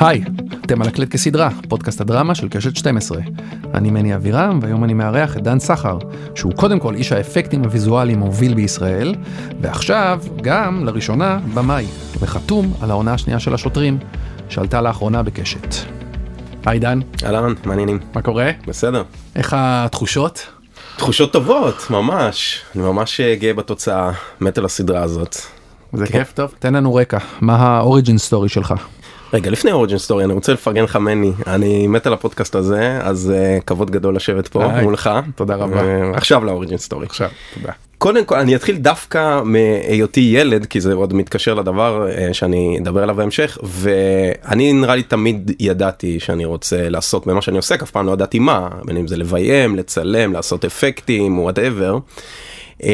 היי, אתם על הקלט כסדרה, פודקאסט הדרמה של קשת 12. אני מני אבירם, והיום אני מארח את דן סחר, שהוא קודם כל איש האפקטים הוויזואליים מוביל בישראל, ועכשיו גם, לראשונה, במאי, וחתום על העונה השנייה של השוטרים, שעלתה לאחרונה בקשת. היי דן, אהלן, מעניינים. מה קורה? בסדר. איך התחושות? תחושות טובות, ממש. אני ממש אה, גאה בתוצאה, מת על הסדרה הזאת. זה כיף טוב. תן לנו רקע, מה ה origin story שלך? רגע, לפני origin story, אני רוצה לפרגן לך ממני, אני מת על הפודקאסט הזה, אז uh, כבוד גדול לשבת פה היי, מולך. תודה רבה. Uh, עכשיו ל origin story. עכשיו, תודה. קודם כל אני אתחיל דווקא מהיותי ילד כי זה עוד מתקשר לדבר uh, שאני אדבר עליו בהמשך ואני נראה לי תמיד ידעתי שאני רוצה לעסוק במה שאני עושה אף פעם לא ידעתי מה בין אם זה לביים לצלם לעשות אפקטים וואטאבר. Um,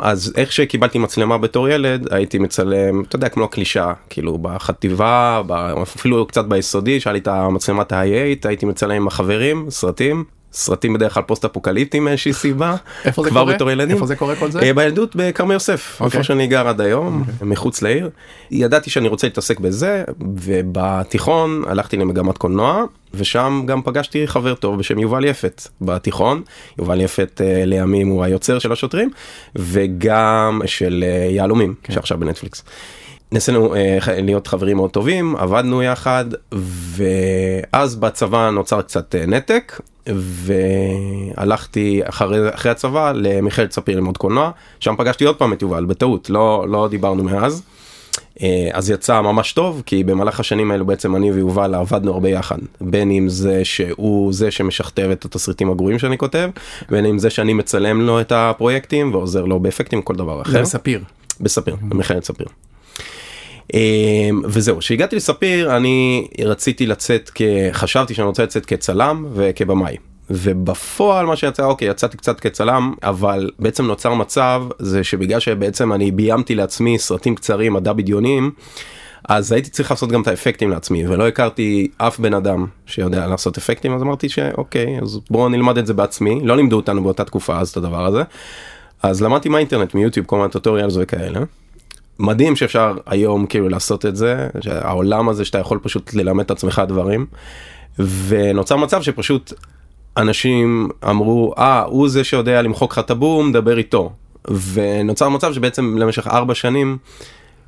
אז איך שקיבלתי מצלמה בתור ילד הייתי מצלם אתה יודע כמו הקלישה כאילו בחטיבה אפילו קצת ביסודי שהיה לי את המצלמת ה-i8 הייתי מצלם עם החברים סרטים. סרטים בדרך כלל פוסט אפוקליפטיים מאיזושהי סיבה. איפה זה כבר קורה? בתור ילדים. איפה זה קורה כל זה? אה, בילדות בכרמי יוסף, אוקיי. איפה שאני גר עד היום, מחוץ לעיר. ידעתי שאני רוצה להתעסק בזה, ובתיכון הלכתי למגמת קולנוע, ושם גם פגשתי חבר טוב בשם יובל יפת בתיכון. יובל יפת אה, לימים הוא היוצר של השוטרים, וגם של אה, יהלומים, שעכשיו בנטפליקס. ניסינו אה, להיות חברים מאוד טובים, עבדנו יחד, ואז בצבא נוצר קצת אה, נתק, והלכתי אחרי, אחרי הצבא למכללת ספיר ללמוד קולנוע, שם פגשתי עוד פעם את יובל, בטעות, לא, לא דיברנו מאז. אה, אז יצא ממש טוב כי במהלך השנים האלו בעצם אני ויובל עבדנו הרבה יחד בין אם זה שהוא זה שמשכתב את התסריטים הגרועים שאני כותב בין אם זה שאני מצלם לו את הפרויקטים ועוזר לו באפקטים כל דבר אחר. זה בספיר. בספיר, במכללת ספיר. אמ, וזהו, כשהגעתי לספיר אני רציתי לצאת. חשבתי שאני רוצה לצאת כצלם וכבמאי. ובפועל מה שיצא אוקיי יצאתי קצת כצלם אבל בעצם נוצר מצב זה שבגלל שבעצם אני ביימתי לעצמי סרטים קצרים מדע בדיונים אז הייתי צריך לעשות גם את האפקטים לעצמי ולא הכרתי אף בן אדם שיודע לעשות אפקטים אז אמרתי שאוקיי אז בואו נלמד את זה בעצמי לא לימדו אותנו באותה תקופה אז את הדבר הזה. אז למדתי מהאינטרנט מיוטיוב כל מיני טוטוריאלס וכאלה. מדהים שאפשר היום כאילו לעשות את זה העולם הזה שאתה יכול פשוט ללמד את עצמך דברים. ונוצר מצב שפשוט אנשים אמרו אה הוא זה שיודע למחוק לך את הבום דבר איתו. ונוצר מצב שבעצם למשך ארבע שנים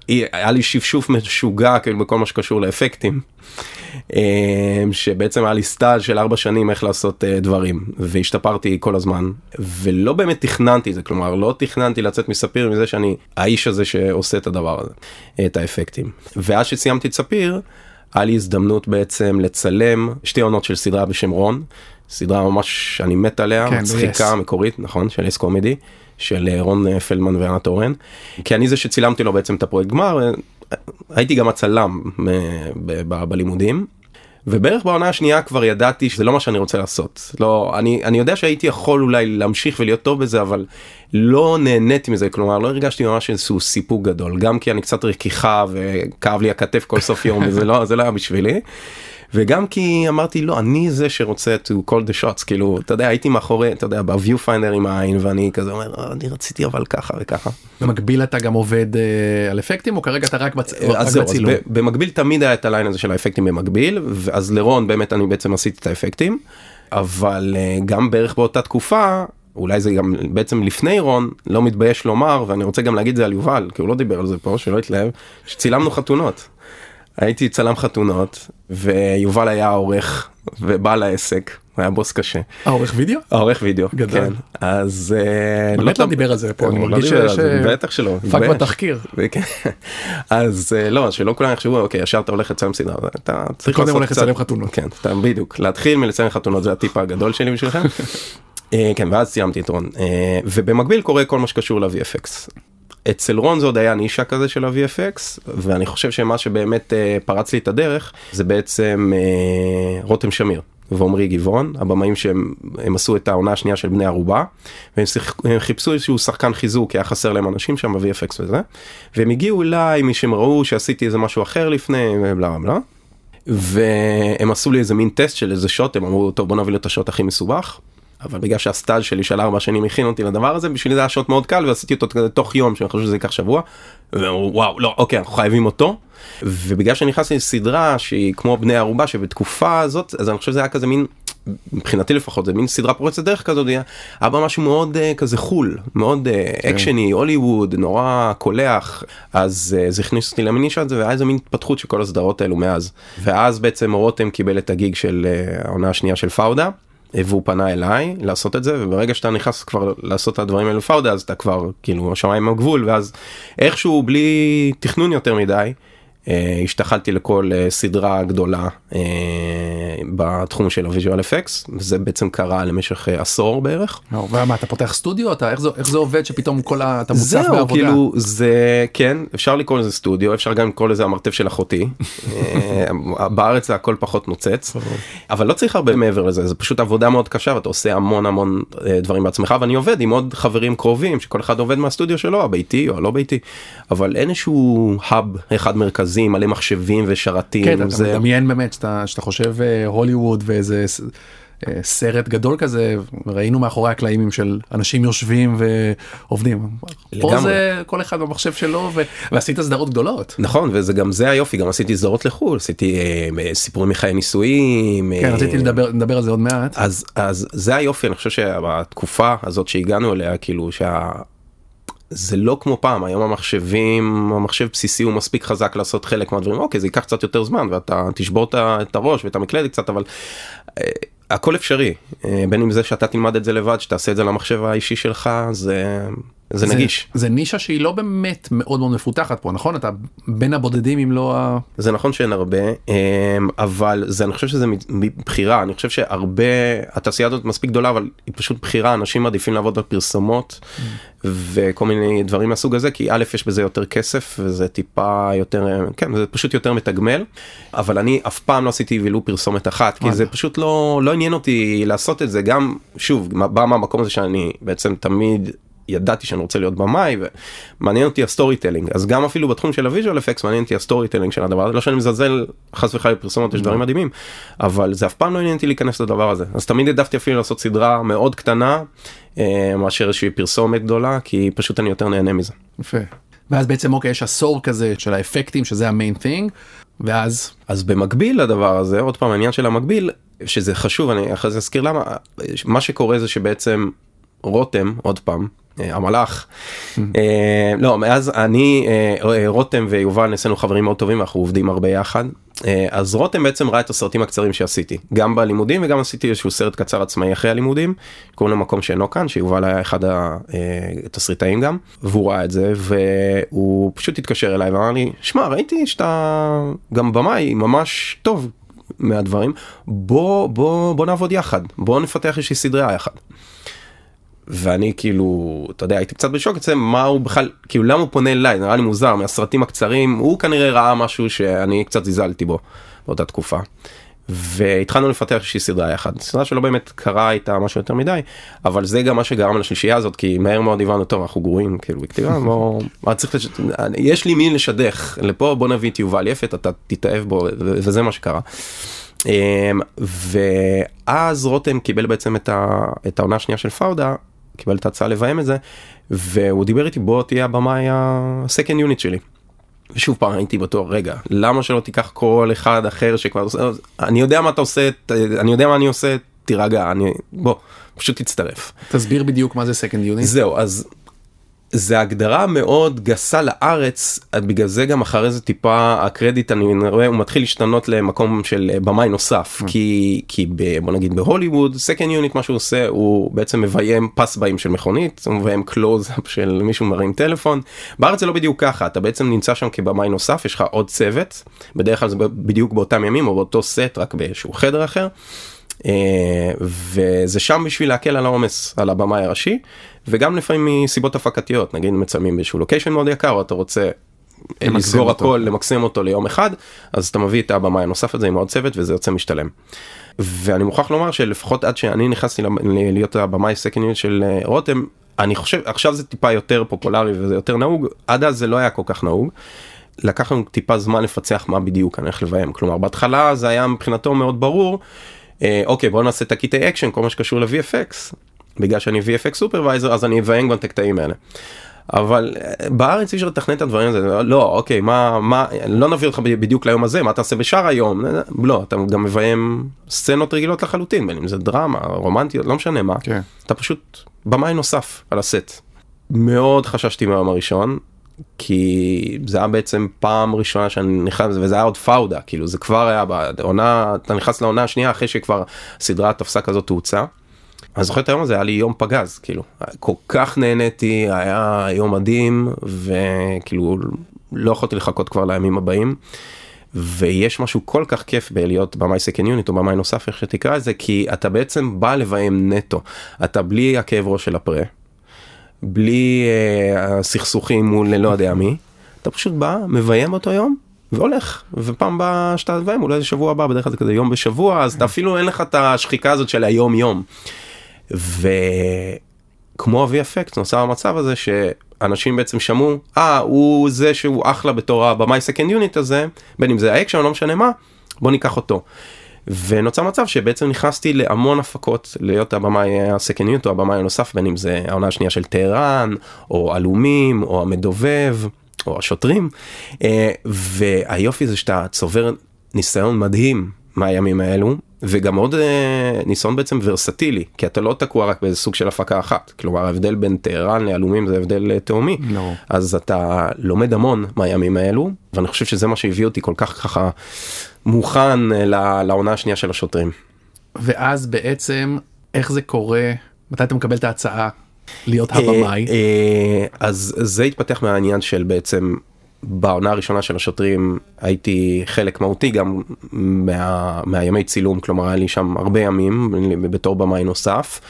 היה לי שפשוף משוגע כאילו בכל מה שקשור לאפקטים. אה, שבעצם היה לי סטאז' של ארבע שנים איך לעשות אה, דברים והשתפרתי כל הזמן ולא באמת תכננתי זה כלומר לא תכננתי לצאת מספיר מזה שאני האיש הזה שעושה את הדבר הזה את האפקטים ואז שסיימתי את ספיר היה לי הזדמנות בעצם לצלם שתי עונות של סדרה בשם רון סדרה ממש אני מת עליה כן, מצחיקה ב-yes. מקורית נכון של אס קומדי של אה, רון אה, פלדמן וענת אורן כי אני זה שצילמתי לו בעצם את הפרויקט גמר אה, הייתי גם הצלם בלימודים. ובערך בעונה השנייה כבר ידעתי שזה לא מה שאני רוצה לעשות לא אני אני יודע שהייתי יכול אולי להמשיך ולהיות טוב בזה אבל לא נהניתי מזה כלומר לא הרגשתי ממש איזשהו סיפוק גדול גם כי אני קצת רכיכה וכאב לי הכתף כל סוף יום וזה לא זה לא היה בשבילי. וגם כי אמרתי לא אני זה שרוצה to call the shots כאילו אתה יודע הייתי מאחורי אתה יודע finder עם העין ואני כזה אומר "אה, אני רציתי אבל ככה וככה. במקביל אתה גם עובד אה, על אפקטים או כרגע אתה רק בצ- רק אז זהו, אז בצילום? ב- במקביל תמיד היה את הליין הזה של האפקטים במקביל, ואז לרון באמת אני בעצם עשיתי את האפקטים, אבל אה, גם בערך באותה תקופה, אולי זה גם בעצם לפני רון, לא מתבייש לומר, ואני רוצה גם להגיד זה על יובל, כי הוא לא דיבר על זה פה, שלא יתלהב, שצילמנו חתונות. הייתי צלם חתונות, ויובל היה העורך ובעל העסק, היה בוס קשה. העורך וידאו? העורך וידאו, גדול. כן. אז... אה, באמת לא ת- דיבר על זה פה, אני לא מרגיש דיבר ש- זה, בטח שלא. פאק. בתחקיר. אז אה, לא, שלא כולם יחשבו, אוקיי, ישר אתה הולך לצלם סדרה, אתה צריך קודם הולך לצלם חתונות. כן, אתה בדיוק, להתחיל מלצלם חתונות זה הטיפ הגדול שלי בשבילכם. אה, כן, ואז סיימתי את רון. אה, ובמקביל קורה כל מה שקשור ל-VFX. אצל רון זה עוד היה נישה כזה של ה-VFX, ואני חושב שמה שבאמת אה, פרץ לי את הדרך, זה בעצם אה, רותם שמיר. ועמרי גבעון, הבמאים שהם הם עשו את העונה השנייה של בני ערובה, והם שיח- חיפשו איזשהו שחקן חיזוק, היה חסר להם אנשים שם ב-VFX וזה, והם הגיעו אליי משהם ראו שעשיתי איזה משהו אחר לפני, ובלה בלה בלה. והם עשו לי איזה מין טסט של איזה שוט, הם אמרו, טוב בוא נביא לו את השוט הכי מסובך. אבל בגלל שהסטאז' שלי של ארבע שנים הכין אותי לדבר הזה בשביל זה היה שעות מאוד קל ועשיתי אותו תוך יום שאני חושב שזה ייקח שבוע. וואו לא אוקיי אנחנו חייבים אותו. ובגלל שנכנסתי לסדרה שהיא כמו בני ערובה שבתקופה הזאת אז אני חושב שזה היה כזה מין מבחינתי לפחות זה מין סדרה פורצת דרך כזאת היה בה משהו מאוד uh, כזה חול מאוד uh, אקשני הוליווד נורא קולח אז uh, זה הכניס אותי לנישה הזה והיה איזה מין התפתחות של כל הסדרות האלו מאז ואז בעצם רותם קיבל את הגיג של uh, העונה השנייה של פאודה. והוא פנה אליי לעשות את זה וברגע שאתה נכנס כבר לעשות את הדברים האלו פאודה אז אתה כבר כאילו השמיים הגבול ואז איכשהו בלי תכנון יותר מדי. אה, השתחלתי לכל אה, סדרה גדולה אה, בתחום של ה visual effects זה בעצם קרה למשך עשור בערך. ומה אתה פותח סטודיו אתה איך זה איך זה עובד שפתאום כל ה... אתה מוצף בעבודה. כאילו זה כן אפשר לקרוא לזה סטודיו אפשר גם לקרוא לזה המרתף של אחותי בארץ זה הכל פחות נוצץ אבל לא צריך הרבה מעבר לזה זה פשוט עבודה מאוד קשה ואתה עושה המון המון דברים בעצמך ואני עובד עם עוד חברים קרובים שכל אחד עובד מהסטודיו שלו הביתי או הלא ביתי אבל אין איזשהו האב אחד מרכזי. מרכזי מלא מחשבים ושרתים. כן, זה... אתה מדמיין באמת שאתה, שאתה חושב אה, הוליווד ואיזה אה, סרט גדול כזה ראינו מאחורי הקלעים של אנשים יושבים ועובדים. לגמרי. פה זה כל אחד במחשב שלו ו... ועשית סדרות גדולות. נכון וזה גם זה היופי גם עשיתי סדרות לחו"ל עשיתי אה, סיפורים מחיי נישואים. כן אה, רציתי לדבר, לדבר על זה עוד מעט. אז אז זה היופי אני חושב שבתקופה הזאת שהגענו אליה כאילו שה... זה לא כמו פעם היום המחשבים המחשב בסיסי הוא מספיק חזק לעשות חלק מהדברים. אוקיי זה ייקח קצת יותר זמן ואתה תשבור את הראש ואת המקלדת קצת אבל אה, הכל אפשרי. אה, בין אם זה שאתה תלמד את זה לבד שתעשה את זה למחשב האישי שלך זה זה, זה נגיש. זה נישה שהיא לא באמת מאוד מאוד מפותחת פה נכון? אתה בין הבודדים אם לא ה... זה נכון שאין הרבה אמ, אבל זה אני חושב שזה מבחירה אני חושב שהרבה התעשייה הזאת מספיק גדולה אבל היא פשוט בחירה. אנשים מעדיפים לעבוד על פרסומות mm. וכל מיני דברים מהסוג הזה כי א' יש בזה יותר כסף וזה טיפה יותר כן זה פשוט יותר מתגמל. אבל אני אף פעם לא עשיתי ולו פרסומת אחת כי זה פשוט לא לא עניין אותי לעשות את זה. גם שוב בא מהמקום הזה שאני בעצם תמיד ידעתי שאני רוצה להיות במאי ומעניין אותי ה storytelling אז גם אפילו בתחום של ה visual effects מעניין אותי ה storytelling של הדבר הזה. לא שאני מזלזל חס וחלילה בפרסומות יש דברים מדהימים אבל זה אף פעם לא עניין אותי להיכנס לדבר הזה. אז תמיד העדפתי אפילו לעשות סדרה מאוד קטנה אה, מאשר איזושהי פרסומת גדולה כי פשוט אני יותר נהנה מזה. יפה. ואז בעצם אוקיי יש עשור כזה של האפקטים שזה המיין תינג ואז? אז במקביל לדבר הזה עוד פעם העניין של המקביל שזה חשוב אני אחרי זה אזכיר למה מה שקורה זה שבעצם רותם עוד פעם אה, המלאך. אה, לא, מאז אני, אה, רותם ויובל נעשינו חברים מאוד טובים, אנחנו עובדים הרבה יחד. אז רותם בעצם ראה את הסרטים הקצרים שעשיתי, גם בלימודים וגם עשיתי איזשהו סרט קצר עצמאי אחרי הלימודים, קוראים לו מקום שאינו כאן, שיובל היה אחד התסריטאים גם, והוא ראה את זה, והוא פשוט התקשר אליי ואמר לי, שמע, ראיתי שאתה גם במאי ממש טוב מהדברים, בוא, בוא, בוא נעבוד יחד, בוא נפתח איזושהי סדרה יחד. ואני כאילו אתה יודע הייתי קצת בשוק אצלם מה הוא בכלל כאילו למה הוא פונה אליי נראה לי מוזר מהסרטים הקצרים הוא כנראה ראה משהו שאני קצת זיזלתי בו באותה תקופה. והתחלנו לפתח איזושהי סדרה יחד סדרה שלא באמת קרה איתה משהו יותר מדי אבל זה גם מה שגרם לשלישייה הזאת כי מהר מאוד הבנו טוב אנחנו גרועים כאילו בכתיבה לא מה צריך לש... יש לי מי לשדך לפה בוא נביא את יובל יפת אתה תתאהב בו וזה מה שקרה. אמ, ואז רותם קיבל בעצם את העונה השנייה של פאודה קיבל את ההצעה לביים את זה והוא דיבר איתי בוא תהיה הבמאי הסקנד יוניט שלי. ושוב פעם הייתי בטוח רגע למה שלא תיקח כל אחד אחר שכבר עושה אני יודע מה אתה עושה אני יודע מה אני עושה תירגע אני בוא פשוט תצטרף. תסביר בדיוק מה זה second unit. זהו אז זה הגדרה מאוד גסה לארץ בגלל זה גם אחרי זה טיפה הקרדיט אני רואה הוא מתחיל להשתנות למקום של אה, במאי נוסף mm. כי כי ב, בוא נגיד בהוליווד second unit מה שהוא עושה הוא בעצם מביים pass by-ים של מכונית הוא מביים close של מישהו מרים טלפון בארץ זה לא בדיוק ככה אתה בעצם נמצא שם כבמאי נוסף יש לך עוד צוות בדרך כלל זה בדיוק באותם ימים או באותו סט רק באיזשהו חדר אחר. אה, וזה שם בשביל להקל על העומס על הבמאי הראשי וגם לפעמים מסיבות הפקתיות נגיד מצלמים באיזשהו לוקיישן מאוד יקר או אתה רוצה לסגור הכל למקסם אותו ליום אחד אז אתה מביא את הבמאי הנוסף הזה עם עוד צוות וזה יוצא משתלם. ואני מוכרח לומר שלפחות עד שאני נכנסתי להיות הבמאי סקנד של אה, רותם אני חושב עכשיו זה טיפה יותר פופולרי וזה יותר נהוג עד אז זה לא היה כל כך נהוג. לקח לנו טיפה זמן לפצח מה בדיוק אני הולך לביים כלומר בהתחלה זה היה מבחינתו מאוד ברור אה, אוקיי בוא נעשה את הקטעי אקשן כל מה שקשור ל-VFX בגלל שאני VFX supervisor אז אני אביים גם את הקטעים האלה. אבל אה, בארץ אי אפשר לתכנן את הדברים האלה לא אוקיי מה מה לא נביא אותך בדיוק ליום הזה מה תעשה בשאר היום לא אתה גם מביים סצנות רגילות לחלוטין בין אם זה דרמה רומנטיות לא משנה מה כן. אתה פשוט במאי נוסף על הסט. מאוד חששתי מהיום הראשון כי זה היה בעצם פעם ראשונה שאני נכנס וזה היה עוד פאודה כאילו זה כבר היה בעונה אתה נכנס לעונה השנייה אחרי שכבר סדרה תפסה כזאת תאוצה. אני זוכר את היום הזה היה לי יום פגז כאילו כל כך נהניתי היה יום מדהים וכאילו לא יכולתי לחכות כבר לימים הבאים. ויש משהו כל כך כיף בלהיות במאי סקנד יוניט או במאי נוסף איך שתקרא את זה כי אתה בעצם בא לביים נטו אתה בלי הכאב ראש של הפרה. בלי אה, הסכסוכים מול לא יודע מי אתה פשוט בא מביים אותו יום והולך ופעם באה שאתה מביים אולי זה שבוע הבא בדרך כלל זה כזה יום בשבוע אז אתה אפילו אין לך את השחיקה הזאת של היום יום. וכמו a ב effect נוצר המצב הזה שאנשים בעצם שמעו אה הוא זה שהוא אחלה בתור הבמאי second unit הזה בין אם זה האקשן לא משנה מה בוא ניקח אותו. ונוצר מצב שבעצם נכנסתי להמון הפקות להיות הבמאי הסקנד יוניט או הבמאי הנוסף בין אם זה העונה השנייה של טהרן או עלומים או המדובב או השוטרים. אה, והיופי זה שאתה צובר ניסיון מדהים מהימים האלו וגם עוד אה, ניסיון בעצם ורסטילי כי אתה לא תקוע רק באיזה סוג של הפקה אחת. כלומר ההבדל בין טהרן לעלומים זה הבדל אה, תהומי. לא. אז אתה לומד המון מהימים האלו ואני חושב שזה מה שהביא אותי כל כך ככה מוכן אה, לעונה השנייה של השוטרים. ואז בעצם איך זה קורה מתי אתה מקבל את ההצעה להיות הבמאי אה, אה, אז זה התפתח מהעניין של בעצם בעונה הראשונה של השוטרים הייתי חלק מהותי גם מה, מהימי צילום כלומר היה לי שם הרבה ימים בתור במאי נוסף.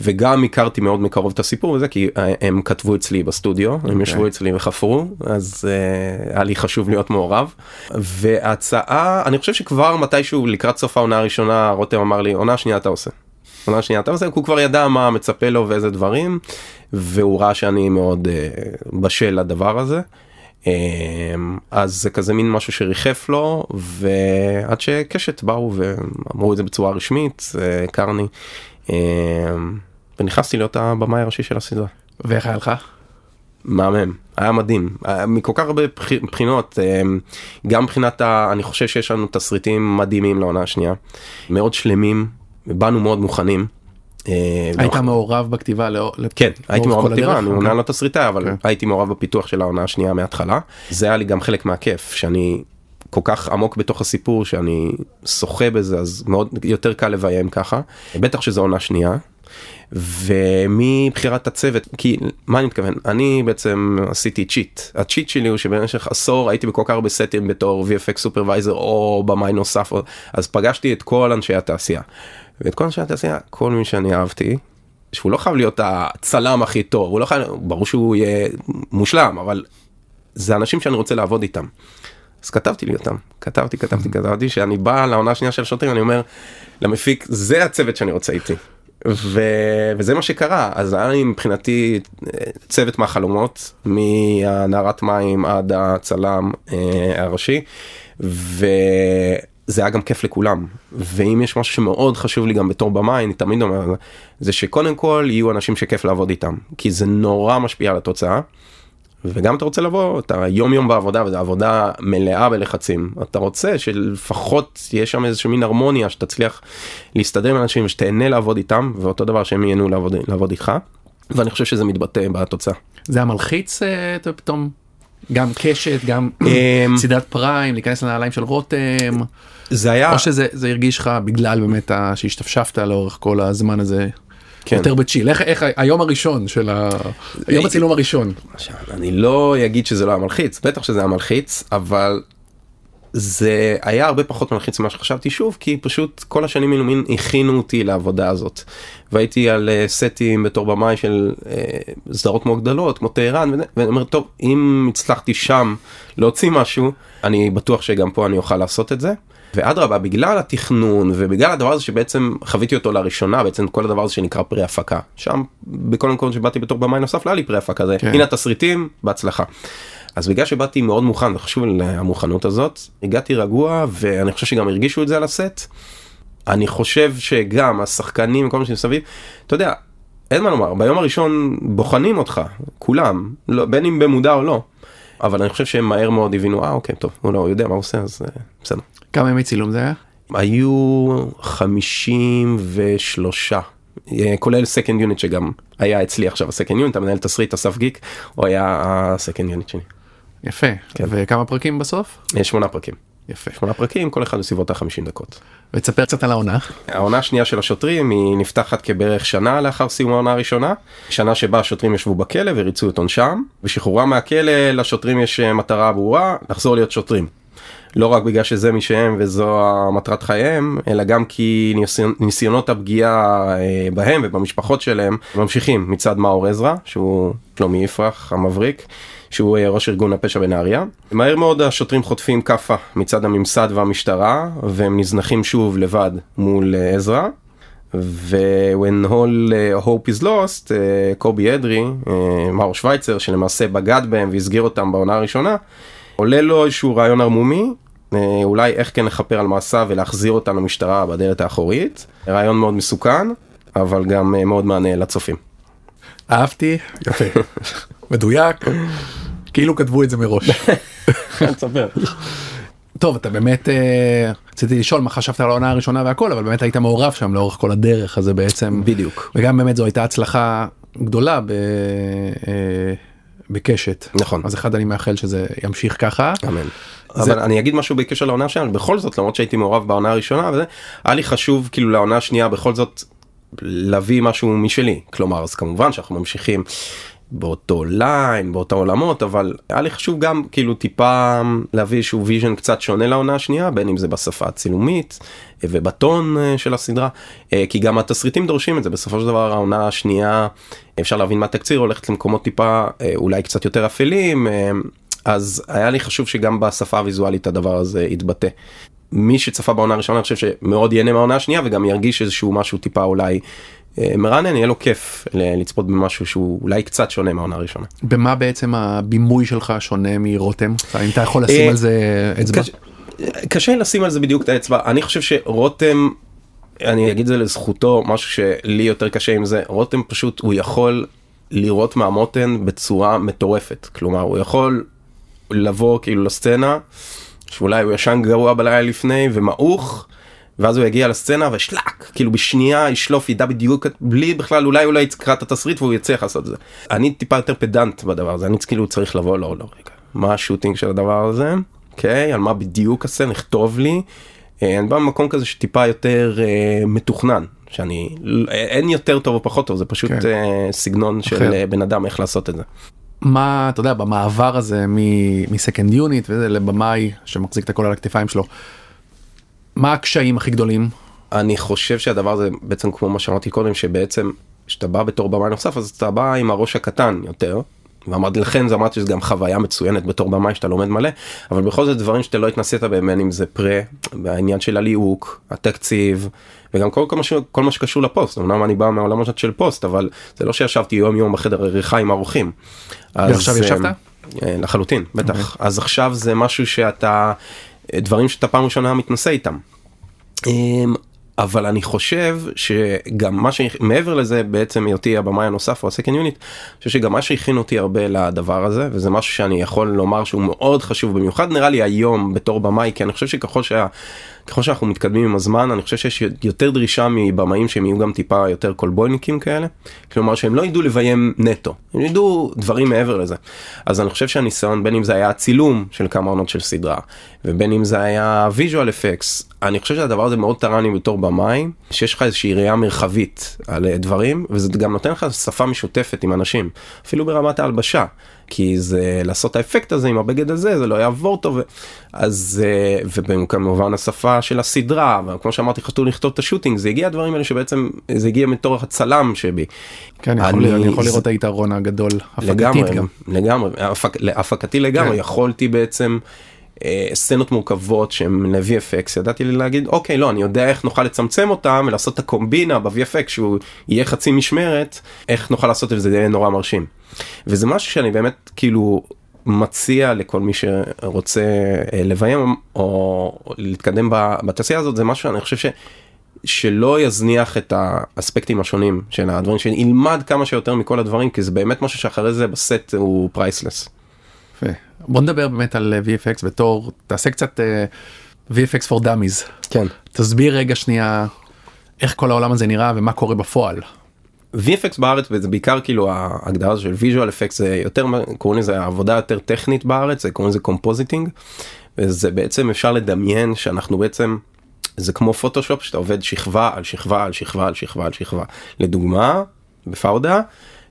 וגם הכרתי מאוד מקרוב את הסיפור הזה כי אה, הם כתבו אצלי בסטודיו okay. הם ישבו אצלי וחפרו אז uh, היה לי חשוב להיות מעורב והצעה אני חושב שכבר מתישהו לקראת סוף העונה הראשונה רותם אמר לי עונה שנייה אתה עושה. עונה שנייה אתה עושה הוא כבר ידע מה מצפה לו ואיזה דברים והוא ראה שאני מאוד uh, בשל לדבר הזה. Um, אז זה כזה מין משהו שריחף לו ועד שקשת באו ואמרו את זה בצורה רשמית קרני. ונכנסתי להיות הבמאי הראשי של הסדרה. ואיך היה לך? מהמם, היה מדהים, היה מכל כך הרבה בח- בחינות, אמ, גם מבחינת, ה... אני חושב שיש לנו תסריטים מדהימים לעונה השנייה, מאוד שלמים, באנו מאוד מוכנים. אה, היית לאורך- מעורב בכתיבה לאור... כן, הייתי מעורב בכתיבה? אני אוקיי. אומנם לא תסריטאי, אבל כן. הייתי מעורב בפיתוח של העונה השנייה מההתחלה. זה היה לי גם חלק מהכיף, שאני כל כך עמוק בתוך הסיפור, שאני שוחה בזה, אז מאוד יותר קל לביים ככה. בטח שזו עונה שנייה. ומבחירת הצוות, כי מה אני מתכוון? אני בעצם עשיתי cheat. ה cheat שלי הוא שבמשך עשור הייתי בכל כך הרבה סטים בתור VFX supervisor או במאי נוסף, אז פגשתי את כל אנשי התעשייה. ואת כל אנשי התעשייה, כל מי שאני אהבתי, שהוא לא חייב להיות הצלם הכי טוב, הוא לא חייב, ברור שהוא יהיה מושלם, אבל זה אנשים שאני רוצה לעבוד איתם. אז כתבתי לי אותם, כתבתי, כתבתי, כתבתי, שאני בא לעונה השנייה של השוטרים, אני אומר למפיק, זה הצוות שאני רוצה איתי. ו... וזה מה שקרה, אז היה לי מבחינתי אה, צוות מהחלומות, מהנערת מים עד הצלם אה, הראשי, וזה היה גם כיף לכולם. ואם יש משהו שמאוד חשוב לי גם בתור במאי, אני תמיד אומר, זה שקודם כל יהיו אנשים שכיף לעבוד איתם, כי זה נורא משפיע על התוצאה. וגם אתה רוצה לבוא, אתה יום יום בעבודה וזו עבודה מלאה בלחצים. אתה רוצה שלפחות תהיה שם איזושהי מין הרמוניה שתצליח להסתדר עם אנשים ושתהנה לעבוד איתם, ואותו דבר שהם ייהנו לעבוד, לעבוד איתך. ואני חושב שזה מתבטא בתוצאה. זה היה מלחיץ אה, אתה פתאום גם קשת גם אמ, סדרת פריים להיכנס לנעליים של רותם זה היה, או שזה זה הרגיש לך בגלל באמת שהשתפשפת לאורך כל הזמן הזה כן. יותר בצ'יל איך איך היום הראשון של ה... היום הצילום הראשון עכשיו, אני לא אגיד שזה לא היה מלחיץ, בטח שזה היה מלחיץ, אבל זה היה הרבה פחות מלחיץ ממה שחשבתי שוב, כי פשוט כל השנים מילואים הכינו אותי לעבודה הזאת. והייתי על אה, סטים בתור במאי של אה, סדרות מאוד גדולות, כמו טהרן, ואני אומר, טוב, אם הצלחתי שם להוציא משהו, אני בטוח שגם פה אני אוכל לעשות את זה. ואדרבה, בגלל התכנון ובגלל הדבר הזה שבעצם חוויתי אותו לראשונה, בעצם כל הדבר הזה שנקרא פרה הפקה. שם, בכל מקום שבאתי בתור במאי נוסף, לא היה לי פרה הפקה, זה כן. הנה התסריטים, בהצלחה. אז בגלל שבאתי מאוד מוכן וחשוב לי המוכנות הזאת, הגעתי רגוע ואני חושב שגם הרגישו את זה על הסט. אני חושב שגם השחקנים וכל מה שמסביב, אתה יודע, אין מה לומר, ביום הראשון בוחנים אותך, כולם, לא, בין אם במודע או לא. אבל אני חושב שהם מהר מאוד הבינו, אה אוקיי, טוב, הוא לא הוא יודע מה הוא עושה, אז אה, בסדר. כמה ימי צילום זה היה? היו 53, אה, כולל סקנד יוניט שגם היה אצלי עכשיו הסקנד יוניט, המנהל תסריט אסף גיק, הוא היה הסקנד יוניט שלי. יפה. כן. וכמה פרקים בסוף? אה, שמונה פרקים. יפה. שמונה פרקים, כל אחד בסביבות ה-50 דקות. ותספר קצת על העונה. העונה השנייה של השוטרים היא נפתחת כבערך שנה לאחר סיום העונה הראשונה, שנה שבה השוטרים ישבו בכלא וריצו את עונשם. בשחרורם מהכלא לשוטרים יש אה, מטרה ברורה, לחזור להיות שוטרים. לא רק בגלל שזה מי שהם וזו מטרת חייהם, אלא גם כי ניסיונ... ניסיונות הפגיעה אה, בהם ובמשפחות שלהם ממשיכים מצד מאור עזרא, שהוא שלומי יפרח המבריק. שהוא אה, ראש ארגון הפשע בנהריה. מהר מאוד השוטרים חוטפים כאפה מצד הממסד והמשטרה והם נזנחים שוב לבד מול אה, עזרא. ו-when all uh, hope is lost, קובי אדרי, מאור שווייצר שלמעשה בגד בהם והסגיר אותם בעונה הראשונה, עולה לו איזשהו רעיון ערמומי, אולי איך כן לכפר על מעשיו ולהחזיר אותם למשטרה בדלת האחורית. רעיון מאוד מסוכן, אבל גם מאוד מענה לצופים. אהבתי, יפה. מדויק, כאילו כתבו את זה מראש. תספר. טוב, אתה באמת, אה, רציתי לשאול מה חשבת על העונה הראשונה והכל, אבל באמת היית מעורב שם לאורך כל הדרך, אז זה בעצם, בדיוק. וגם באמת זו הייתה הצלחה גדולה ב... אה, בקשת. נכון. אז אחד אני מאחל שזה ימשיך ככה. אמן. זה- אבל אני אגיד משהו בקשר לעונה השנייה, בכל זאת למרות שהייתי מעורב בעונה הראשונה וזה, היה לי חשוב כאילו לעונה השנייה בכל זאת להביא משהו משלי, כלומר אז כמובן שאנחנו ממשיכים באותו ליין, באותה עולמות, אבל היה לי חשוב גם כאילו טיפה להביא איזשהו vision קצת שונה לעונה השנייה, בין אם זה בשפה הצילומית אה, ובטון אה, של הסדרה, אה, כי גם התסריטים דורשים את זה, בסופו של דבר העונה השנייה, אפשר להבין מה התקציר, הולכת למקומות טיפה אולי קצת יותר אפלים, אז היה לי חשוב שגם בשפה הוויזואלית הדבר הזה יתבטא. מי שצפה בעונה הראשונה אני חושב שמאוד ייהנה מהעונה השנייה וגם ירגיש איזשהו משהו טיפה אולי אה, מרענן, יהיה לו כיף לצפות במשהו שהוא אולי קצת שונה מהעונה הראשונה. במה בעצם הבימוי שלך שונה מרותם? אם אתה יכול לשים אה, על זה אצבע? קשה- קשה לשים על זה בדיוק את האצבע, אני חושב שרותם, אני אגיד את זה לזכותו, משהו שלי יותר קשה עם זה, רותם פשוט הוא יכול לירות מהמותן בצורה מטורפת, כלומר הוא יכול לבוא כאילו לסצנה, שאולי הוא ישן גרוע בלילה לפני ומעוך. ואז הוא יגיע לסצנה ושלק כאילו בשנייה ישלוף ידע בדיוק בלי בכלל אולי אולי יקרא את התסריט והוא יצליח לעשות את זה. אני טיפה יותר פדנט בדבר הזה אני כאילו צריך לבוא לא לא רגע מה השוטינג של הדבר הזה אוקיי על מה בדיוק עשה נכתוב לי. אה, אני בא ממקום כזה שטיפה יותר אה, מתוכנן שאני אין יותר טוב או פחות טוב זה פשוט כן. אה, סגנון של אחר. אה, בן אדם איך לעשות את זה. מה אתה יודע במעבר הזה מסקנד יוניט וזה לבמאי שמחזיק את הכל על הכתפיים שלו. מה הקשיים הכי גדולים? אני חושב שהדבר הזה בעצם כמו מה שאמרתי קודם שבעצם כשאתה בא בתור במאי נוסף אז אתה בא עם הראש הקטן יותר. ואמרתי לכן זה אמרתי שזה גם חוויה מצוינת בתור במאי שאתה לומד מלא אבל בכל זאת דברים שאתה לא התנסית בהם אם זה פרה העניין של הליהוק התקציב וגם כל, כל, מה, ש- כל מה שקשור לפוסט אמנם אני בא מהעולמות של פוסט אבל זה לא שישבתי יום יום בחדר עריכה עם האורחים. אז, ועכשיו ישבת? אה, אה, לחלוטין בטח אז עכשיו זה משהו שאתה דברים שאתה פעם ראשונה מתנסה איתם. אבל אני חושב שגם מה שמעבר לזה בעצם היותי הבמאי הנוסף או הסקנד יוניט, אני חושב שגם מה שהכין אותי הרבה לדבר הזה וזה משהו שאני יכול לומר שהוא מאוד חשוב במיוחד נראה לי היום בתור במאי כי אני חושב שככל שה... ככל שאנחנו מתקדמים עם הזמן אני חושב שיש יותר דרישה מבמאים שהם יהיו גם טיפה יותר קולבויניקים כאלה. כלומר שהם לא ידעו לביים נטו הם ידעו דברים מעבר לזה. אז אני חושב שהניסיון בין אם זה היה הצילום של כמה עונות של סדרה ובין אם זה היה visual effects אני חושב שהדבר הזה מאוד תרם לי בתור במאי שיש לך איזושהי ראייה מרחבית על אה, דברים וזה גם נותן לך שפה משותפת עם אנשים אפילו ברמת ההלבשה. כי זה לעשות האפקט הזה עם הבגד הזה זה לא יעבור טוב אז אה, וכמובן השפה של הסדרה וכמו שאמרתי חשוב לכתוב את ה shooting זה הגיע הדברים האלה שבעצם זה הגיע מתוך הצלם שבי. כן, אני יכול, אני- אני יכול לראות את היתרון הגדול, לגמרי הפקתית גם. לגמרי הפק, הפקתי לגמרי כן. יכולתי בעצם. אה, סצנות מורכבות שהן ל-VFX ידעתי לי להגיד אוקיי לא אני יודע איך נוכל לצמצם אותם ולעשות את הקומבינה ב-VFX שהוא יהיה חצי משמרת איך נוכל לעשות את זה זה יהיה נורא מרשים. וזה משהו שאני באמת כאילו מציע לכל מי שרוצה אה, לביים או להתקדם בתעשייה הזאת זה משהו שאני חושב שלא יזניח את האספקטים השונים של הדברים, שילמד כמה שיותר מכל הדברים, כי זה באמת משהו שאחרי זה בסט הוא priceless. בוא נדבר באמת על אה, VFX בתור, תעשה קצת uh, VFX for dummies. כן. תסביר רגע שנייה איך כל העולם הזה נראה ומה קורה בפועל. VFX בארץ וזה בעיקר כאילו ההגדרה של visual effects זה יותר קוראים לזה עבודה יותר טכנית בארץ זה קוראים לזה compositing. וזה בעצם אפשר לדמיין שאנחנו בעצם זה כמו פוטושופ שאתה עובד שכבה על שכבה על שכבה על שכבה על שכבה. לדוגמה בפאודה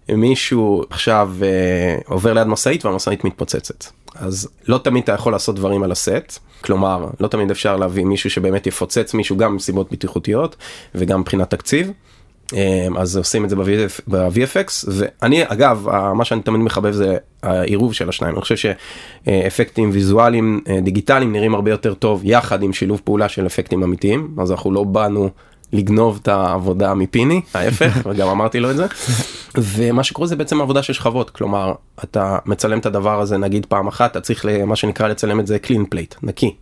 מישהו עכשיו אה, עובר ליד משאית והמשאית מתפוצצת אז לא תמיד אתה יכול לעשות דברים על הסט כלומר לא תמיד אפשר להביא מישהו שבאמת יפוצץ מישהו גם מסיבות בטיחותיות וגם מבחינת תקציב. אמ, אז עושים את זה ב-VFX ואני אגב מה שאני תמיד מחבב זה העירוב של השניים אני חושב שאפקטים ויזואליים אה, דיגיטליים נראים הרבה יותר טוב יחד עם שילוב פעולה של אפקטים אמיתיים אז אנחנו לא באנו לגנוב את העבודה מפיני ההפך וגם אמרתי לו את זה. ומה שקורה זה בעצם עבודה של שכבות כלומר אתה מצלם את הדבר הזה נגיד פעם אחת אתה צריך מה שנקרא לצלם את זה clean plate נקי.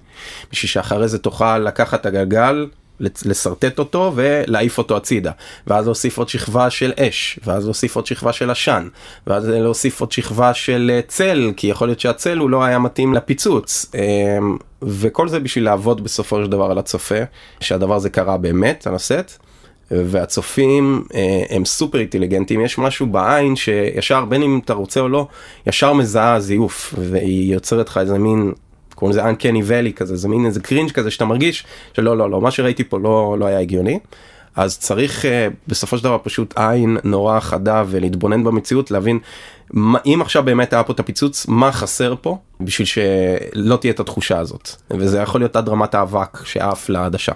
בשביל שאחרי זה תוכל לקחת את הגלגל לשרטט אותו ולהעיף אותו הצידה. ואז להוסיף עוד שכבה של אש ואז להוסיף עוד שכבה של עשן ואז להוסיף עוד שכבה של אה, צל כי יכול להיות שהצל הוא לא היה מתאים לפיצוץ. אמ, וכל זה בשביל לעבוד בסופו של דבר על הצופה שהדבר הזה קרה באמת על הסט. והצופים אה, הם סופר אינטליגנטים יש משהו בעין שישר בין אם אתה רוצה או לא ישר מזהה זיוף והיא יוצרת לך איזה מין קוראים לזה uncanny valley כזה זה מין איזה קרינג' כזה שאתה מרגיש שלא לא לא מה שראיתי פה לא לא היה הגיוני. אז צריך uh, בסופו של דבר פשוט עין נורא חדה ולהתבונן במציאות להבין אם עכשיו באמת היה פה את הפיצוץ מה חסר פה בשביל שלא תהיה את התחושה הזאת? וזה יכול להיות עד רמת האבק שעף לעדשה.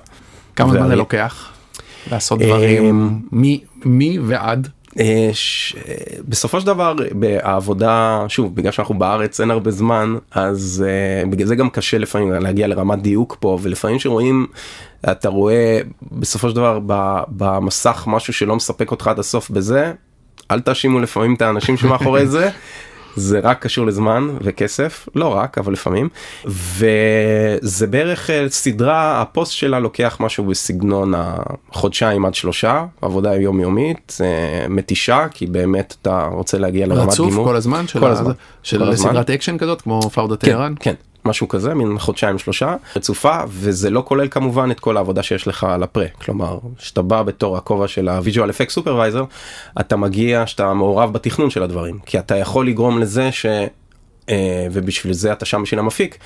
כמה זמן זה לוקח לעשות דברים? מי מי ועד? אה, ש... בסופו של דבר בעבודה שוב בגלל שאנחנו בארץ אין הרבה זמן אז uh, בגלל זה גם קשה לפעמים להגיע לרמת דיוק פה ולפעמים שרואים אתה רואה בסופו של דבר במסך משהו שלא מספק אותך עד הסוף אז אל תאשימו לפעמים את האנשים שמאחורי זה זה רק קשור לזמן וכסף לא רק אבל לפעמים וזה בערך אה, סדרה הפוסט שלה לוקח משהו בסגנון החודשיים עד שלושה עבודה יומיומית אה, מתישה כי באמת אתה רוצה להגיע לרמת גימור. רצוף כל הזמן כל הזמן, של סדרת אקשן כזאת כמו פאודה כן, טהרן? כן. משהו כזה מין חודשיים שלושה רצופה וזה לא כולל כמובן את כל העבודה שיש לך על ה pre כלומר שאתה בא בתור הכובע של ה visual effect supervisor אתה מגיע שאתה מעורב בתכנון של הדברים כי אתה יכול לגרום לזה ש... אה, ובשביל זה אתה שם בשביל המפיק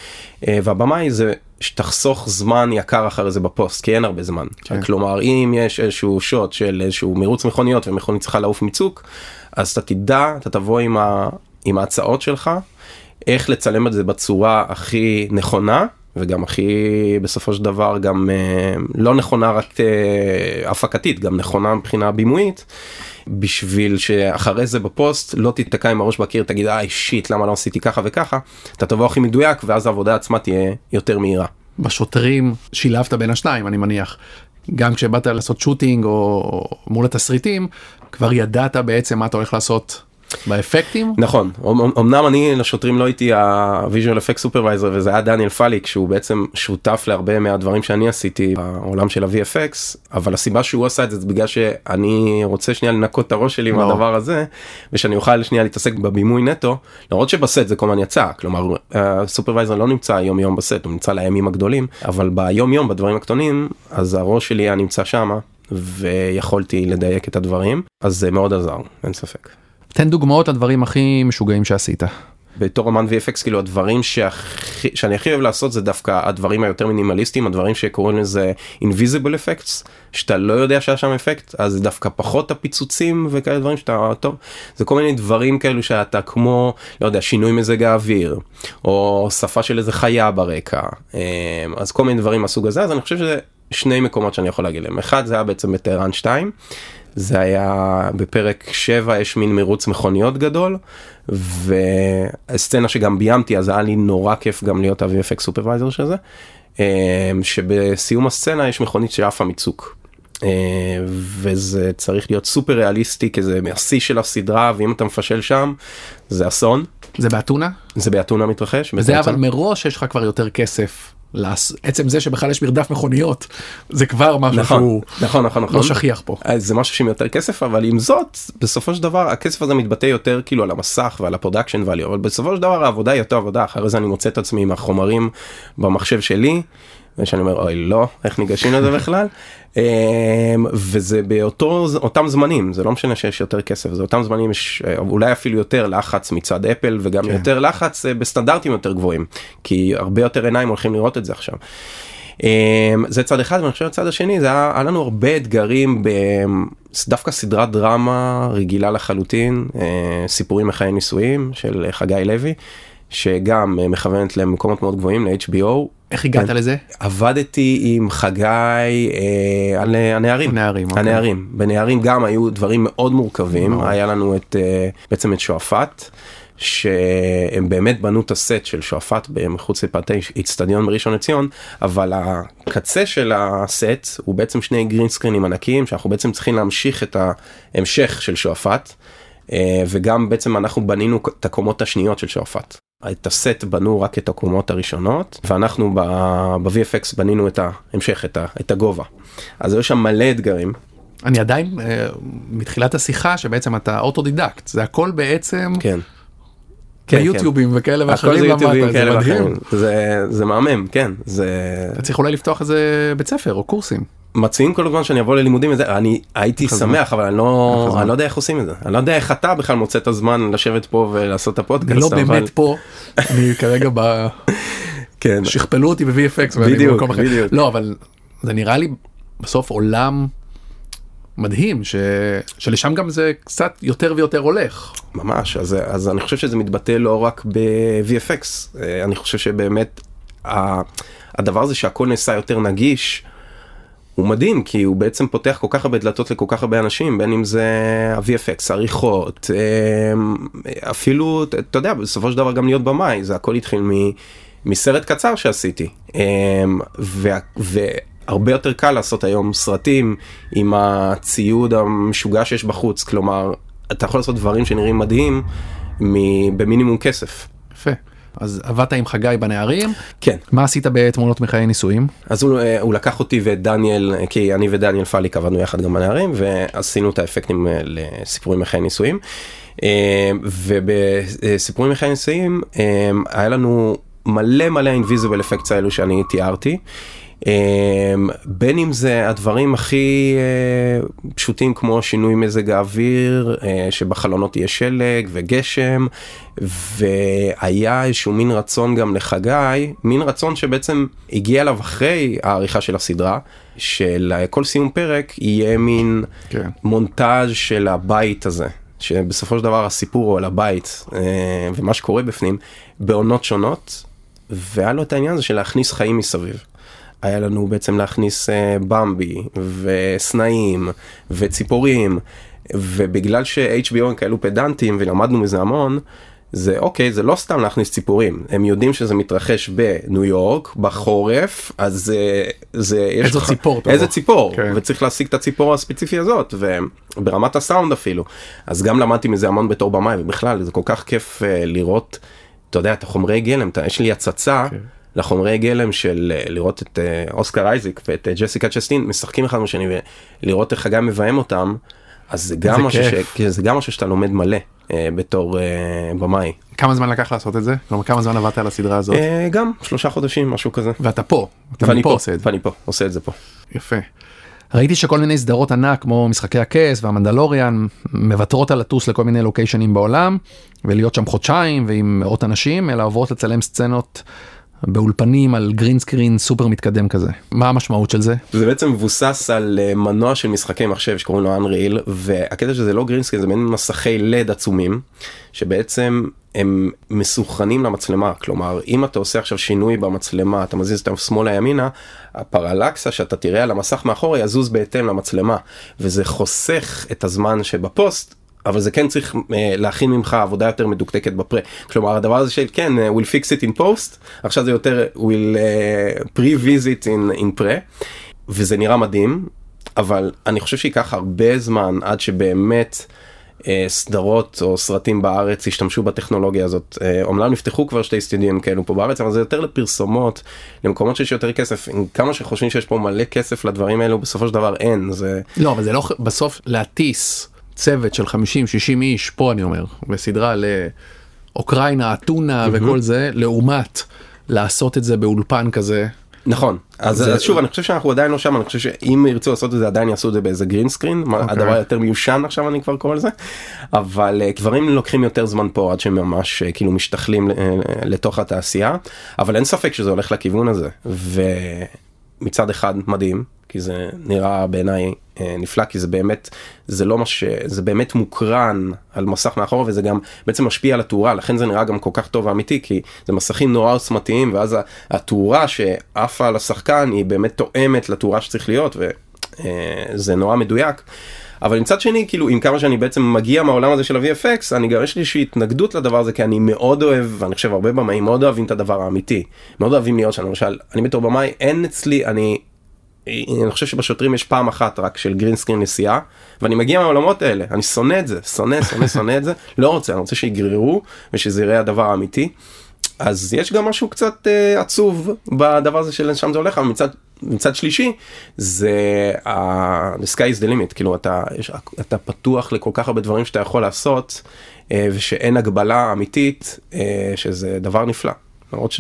אה, והבמאי זה שתחסוך זמן יקר אחרי זה בפוסט כי אין הרבה זמן כן. כלומר אם יש איזשהו שוט של איזשהו מרוץ מכוניות ומכונית צריכה לעוף מצוק אז אתה תדע אתה תבוא עם, ה... עם ההצעות שלך איך לצלם את זה בצורה הכי נכונה וגם הכי בסופו של דבר גם אה, לא נכונה רק אה, הפקתית גם נכונה מבחינה בימויית בשביל שאחרי זה בפוסט לא תיתקע עם הראש בקיר תגיד איי שיט למה לא עשיתי ככה וככה? אתה תבוא הכי מדויק ואז העבודה עצמה תהיה יותר מהירה. בשוטרים שילבת בין השניים אני מניח. גם כשבאת לעשות שוטינג או מול התסריטים כבר ידעת בעצם מה אתה הולך לעשות באפקטים? נכון. אמנם אני לשוטרים לא הייתי ה visual effect supervisor וזה היה דניאל פליק שהוא בעצם שותף להרבה מהדברים שאני עשיתי בעולם של ה-VFX אבל הסיבה שהוא עשה את זה זה בגלל שאני רוצה שנייה לנקות את הראש שלי מהדבר הזה ושאני אוכל שנייה להתעסק בבימוי נטו למרות שבסט זה כל הזמן יצא. כלומר ה supervisor לא נמצא יום יום בסט הוא נמצא לימים הגדולים אבל ביום יום בדברים הקטנים אז הראש שלי היה נמצא שמה ויכולתי לדייק את הדברים אז זה מאוד עזר אין ספק. תן דוגמאות לדברים הכי משוגעים שעשית. בתור אמן VFX כאילו הדברים שהכי, שאני הכי אוהב לעשות זה דווקא הדברים היותר מינימליסטיים הדברים שקוראים לזה invisible effects. שאתה לא יודע שהיה שם אפקט אז דווקא פחות הפיצוצים וכאלה דברים שאתה טוב. זה כל מיני דברים כאלו שאתה כמו לא יודע שינוי מזג האוויר או שפה של איזה חיה ברקע. אמ, אז כל מיני דברים מהסוג הזה. אז אני חושב שזה שני מקומות שאני יכול להגיד להם. אחד זה היה בעצם בטהרן 2 זה היה בפרק 7 יש מין מרוץ מכוניות גדול והסצנה שגם ביימתי אז היה לי נורא כיף גם להיות ה-VFX סופרוויזר של זה. אמ, שבסיום הסצנה יש מכונית שעפה מצוק. אמ, וזה צריך להיות סופר ריאליסטי כי זה מהשיא של הסדרה ואם אתה מפשל שם זה אסון. זה באתונה? זה באתונה מתרחש. זה אבל מראש יש לך כבר יותר כסף עצם זה שבכלל יש מרדף מכוניות זה כבר משהו נכון, שהוא נכון, נכון, נכון. לא שכיח פה. אז זה משהו שעם יותר כסף אבל עם זאת בסופו של דבר הכסף הזה מתבטא יותר כאילו על המסך ועל ה production value אבל בסופו של דבר העבודה היא אותה עבודה אחרי זה אני מוצא את עצמי עם החומרים במחשב שלי. ושאני אומר אוי לא איך ניגשים לזה בכלל אמ, וזה באותו אותם זמנים זה לא משנה שיש יותר כסף זה אותם זמנים יש אה, אולי אפילו יותר לחץ מצד אפל וגם כן. יותר לחץ אה, בסטנדרטים יותר גבוהים כי הרבה יותר עיניים הולכים לראות את זה עכשיו. אמ, זה צד אחד ואני חושב הצד השני זה היה, היה לנו הרבה אתגרים דווקא סדרת דרמה רגילה לחלוטין אה, סיפורים מחיי נישואים של חגי לוי שגם מכוונת למקומות מאוד גבוהים ל-HBO. איך הגעת כן. לזה? עבדתי עם חגי אה, על אה, הנערים. הנערים, אוקיי. הנערים. בנערים גם היו דברים מאוד מורכבים. מאוד. היה לנו את אה, בעצם את שועפאט. שהם באמת בנו את הסט של שועפאט מחוץ לפאתי איצטדיון בראשון לציון אבל הקצה של הסט הוא בעצם שני גרין סקרינים ענקיים שאנחנו בעצם צריכים להמשיך את ההמשך של שועפאט אה, וגם בעצם אנחנו בנינו את הקומות השניות של שועפאט. את הסט בנו רק את הקומות הראשונות ואנחנו ב-VFX בנינו את ההמשך את, ה- את הגובה. אז היו שם מלא אתגרים. אני עדיין אה, מתחילת השיחה שבעצם אתה אוטודידקט זה הכל בעצם כן. כן, ביוטיובים וכאלה הכל ואחרים זה למדת, זה מדהים. זה, זה מהמם, כן. זה אתה צריך אולי לפתוח איזה בית ספר או קורסים. מציעים כל הזמן שאני אבוא ללימודים וזה, אני הייתי. שמח אבל אני לא. אני לא יודע איך עושים את זה. אני לא יודע איך אתה בכלל מוצא את הזמן לשבת פה ולעשות את הפודקאסט. לא אבל- באמת פה אני כרגע ב... כן. שכפלו אותי ב-VFX בדיוק. בדיוק. לא אבל זה נראה לי בסוף עולם מדהים ש... שלשם גם זה קצת יותר ויותר הולך. ממש אז, אז אני חושב שזה מתבטא לא רק ב-VFX אה, אני חושב שבאמת הדבר הזה שהכל נעשה יותר נגיש. הוא מדהים כי הוא בעצם פותח כל כך הרבה דלתות לכל כך הרבה אנשים בין אם זה ה-VFX עריכות אה, אפילו אתה יודע בסופו של דבר גם להיות במאי זה הכל התחיל מ, מסרט קצר שעשיתי אה, וה- והרבה יותר קל לעשות היום סרטים עם הציוד המשוגע שיש בחוץ כלומר אתה יכול לעשות דברים שנראים מדהים מ- במינימום כסף. יפה. אז עבדת עם חגי בנערים כן מה עשית בתמונות מחיי נישואים? אז הוא, אה, הוא לקח אותי ואת דניאל, אה, כי אני ודניאל פליק עבדנו יחד גם בנערים, ועשינו את האפקטים אה, לסיפורים מחיי נישואים. ובסיפורים מחיי נישואים היה לנו מלא מלא אינביזיבל אפקטס האלו שאני תיארתי. אה, בין אם זה הדברים הכי אה, פשוטים כמו שינוי מזג האוויר, אה, שבחלונות יהיה שלג וגשם, והיה איזשהו מין רצון גם לחגי, מין רצון שבעצם הגיע אליו אחרי העריכה של הסדרה, שלכל סיום פרק יהיה מין כן. מונטאז' של הבית הזה. שבסופו של דבר הסיפור הוא על הבית אה, ומה שקורה בפנים בעונות שונות והיה לו את העניין הזה של להכניס חיים מסביב. היה לנו בעצם להכניס אה, במבי וסנאים וציפורים ובגלל ש-HBO הם כאלו פדנטים ולמדנו מזה המון זה אוקיי זה לא סתם להכניס ציפורים הם יודעים שזה מתרחש בניו יורק בחורף אז אה, זה יש איזו לך- ציפור תבוא. איזה ציפור כן. וצריך להשיג את הציפור הספציפי הזאת וברמת הסאונד אפילו אז גם למדתי מזה המון בתור במאי ובכלל זה כל כך כיף אה, לראות אתה יודע את החומרי גלם אתה, יש לי הצצה כן. לחומרי גלם של אה, לראות את אה, אוסקר אייזיק ואת אה, ג'סיקה צ'סטין משחקים אחד בשני ולראות איך חגי מביים אותם אז זה גם משהו ש... זה גם משהו שאתה לומד מלא אה, בתור אה, במאי כמה זמן לקח לעשות את זה? כלומר כמה זמן עבדת על הסדרה הזאת? אה, גם שלושה חודשים משהו כזה. ואתה פה. ואני מפה פה, עושה את זה. ואני פה עושה את זה פה. יפה. ראיתי שכל מיני סדרות ענק כמו משחקי הכס והמנדלוריאן מוותרות על לטוס לכל מיני לוקיישנים בעולם ולהיות שם חודשיים ועם מאות אנשים אלא עוברות לצלם סצנות באולפנים על green screen סופר מתקדם כזה. מה המשמעות של זה? זה בעצם מבוסס על אה, מנוע של משחקי מחשב שקוראים לו Unreal והקטע שזה לא green screen זה מעין מסכי לד עצומים שבעצם הם מסונכרנים למצלמה כלומר אם אתה עושה עכשיו שינוי במצלמה אתה מזיז אותם שמאלה ימינה הפרלקסה שאתה תראה על המסך מאחורה יזוז בהתאם למצלמה וזה חוסך את הזמן שבפוסט. אבל זה כן צריך uh, להכין ממך עבודה יותר מדוקדקת בפרה. כלומר הדבר הזה של כן, uh, we'll fix it in post, עכשיו זה יותר we'll uh, pre-visit in, in pre. וזה נראה מדהים, אבל אני חושב שייקח הרבה זמן עד שבאמת אה, סדרות או סרטים בארץ השתמשו בטכנולוגיה הזאת. אה, אומנם נפתחו כבר שתי סטודיו כאלו פה בארץ אבל זה יותר לפרסומות למקומות שיש יותר כסף כמה שחושבים שיש פה מלא כסף לדברים האלו בסופו של דבר אין זה לא אבל זה לא בסוף להטיס צוות של 50-60 איש פה אני אומר בסדרה לאוקראינה אתונה וכל זה לעומת לעשות את זה באולפן כזה. נכון. אז, זה- אז שוב אני חושב שאנחנו עדיין לא שם אני חושב שאם ירצו לעשות את זה עדיין יעשו את זה באיזה גרין סקרין אוקיי. הדבר יותר מיושן עכשיו אני כבר קורא לזה. אבל אה, דברים לוקחים יותר זמן פה עד שהם ממש אה, כאילו משתכלים אה, לתוך התעשייה. אבל אין ספק שזה הולך לכיוון הזה. ומצד אחד מדהים כי זה נראה בעיניי אה, נפלא כי זה באמת זה לא מה ש... זה באמת מוקרן על מסך מאחורה וזה גם בעצם משפיע על התאורה לכן זה נראה גם כל כך טוב ואמיתי כי זה מסכים נורא עוצמתיים ואז התאורה שעפה על השחקן היא באמת תואמת לתאורה שצריך להיות וזה נורא מדויק. אבל מצד שני כאילו עם כמה שאני בעצם מגיע מהעולם הזה של ה-VFX אני גם יש לי איזושהי התנגדות לדבר הזה כי אני מאוד אוהב ואני חושב הרבה במאים מאוד אוהבים את הדבר האמיתי מאוד אוהבים להיות שם למשל אני בתור במאי אין אצלי אני אני חושב שבשוטרים יש פעם אחת רק של גרינסקרין נסיעה ואני מגיע מהעולמות האלה אני שונא את זה שונא שונא שונא את זה לא רוצה אני רוצה שיגררו ושזה יראה הדבר האמיתי. אז יש גם משהו קצת uh, עצוב בדבר הזה של שם זה הולך אבל מצד מצד שלישי זה ה- the sky is the limit כאילו אתה יש, אתה פתוח לכל כך הרבה דברים שאתה יכול לעשות uh, ושאין הגבלה אמיתית uh, שזה דבר נפלא למרות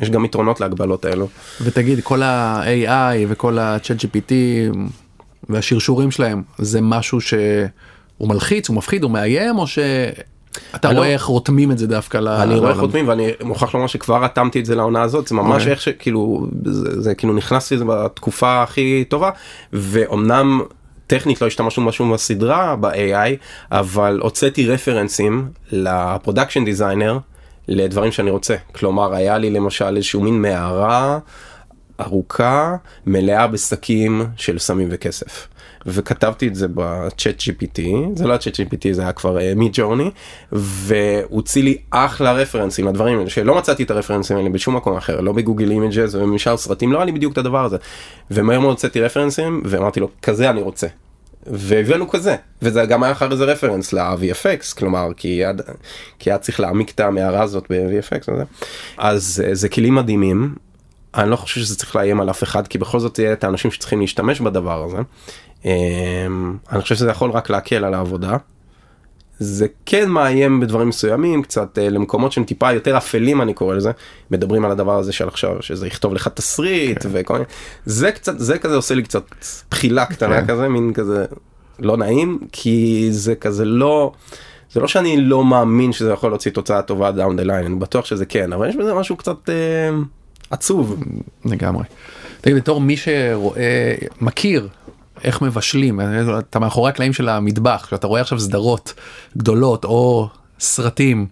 שיש גם יתרונות להגבלות האלו. ותגיד כל ה-AI וכל ה-chat GPT והשרשורים שלהם זה משהו שהוא מלחיץ הוא מפחיד הוא מאיים או שאתה אני רואה לא- איך רותמים את זה דווקא ל... אני רואה לעולם? חותמים ואני מוכרח לומר שכבר רתמתי את זה לעונה הזאת זה ממש אוקיי. איך שכאילו זה, זה כאילו נכנסתי לזה בתקופה הכי טובה ואומנם טכנית לא השתמשנו משהו בסדרה ב-AI אבל הוצאתי רפרנסים ל production designer לדברים שאני רוצה. כלומר היה לי למשל איזשהו מין מערה ארוכה מלאה בשקים של סמים וכסף. וכתבתי את זה ב ChatGPT זה לא ה ChatGPT זה היה כבר Midjourney והוציא לי אחלה רפרנסים לדברים האלה. שלא מצאתי את הרפרנסים האלה בשום מקום אחר. לא ב Google Images ומשאר סרטים. לא היה לי בדיוק את הדבר הזה. ומהר מאוד הוצאתי רפרנסים ואמרתי לו כזה אני רוצה. והבאנו כזה וזה גם היה אחר איזה רפרנס ל-VFX כלומר כי עד, כי היה צריך להעמיק את המערה הזאת ב-VFX. אז אה, זה כלים מדהימים אני לא חושב שזה צריך לאיים על אף אחד כי בכל זאת יהיה את האנשים שצריכים להשתמש בדבר הזה. אמ, אני חושב שזה יכול רק להקל על העבודה. זה כן מאיים בדברים מסוימים קצת אה, למקומות שהם טיפה יותר אפלים אני קורא לזה מדברים על הדבר הזה של עכשיו שזה יכתוב לך תסריט כן. וכל מיני זה קצת זה כזה עושה לי קצת בחילה קטנה כן. כזה מין כזה לא נעים כי זה כזה לא. זה לא שאני לא מאמין שזה יכול להוציא תוצאה טובה down the line אני בטוח שזה כן אבל יש בזה משהו קצת אה, עצוב לגמרי. תגיד בתור מי שרואה מכיר איך מבשלים אתה מאחורי הקלעים של המטבח כשאתה רואה עכשיו סדרות גדולות או סרטים.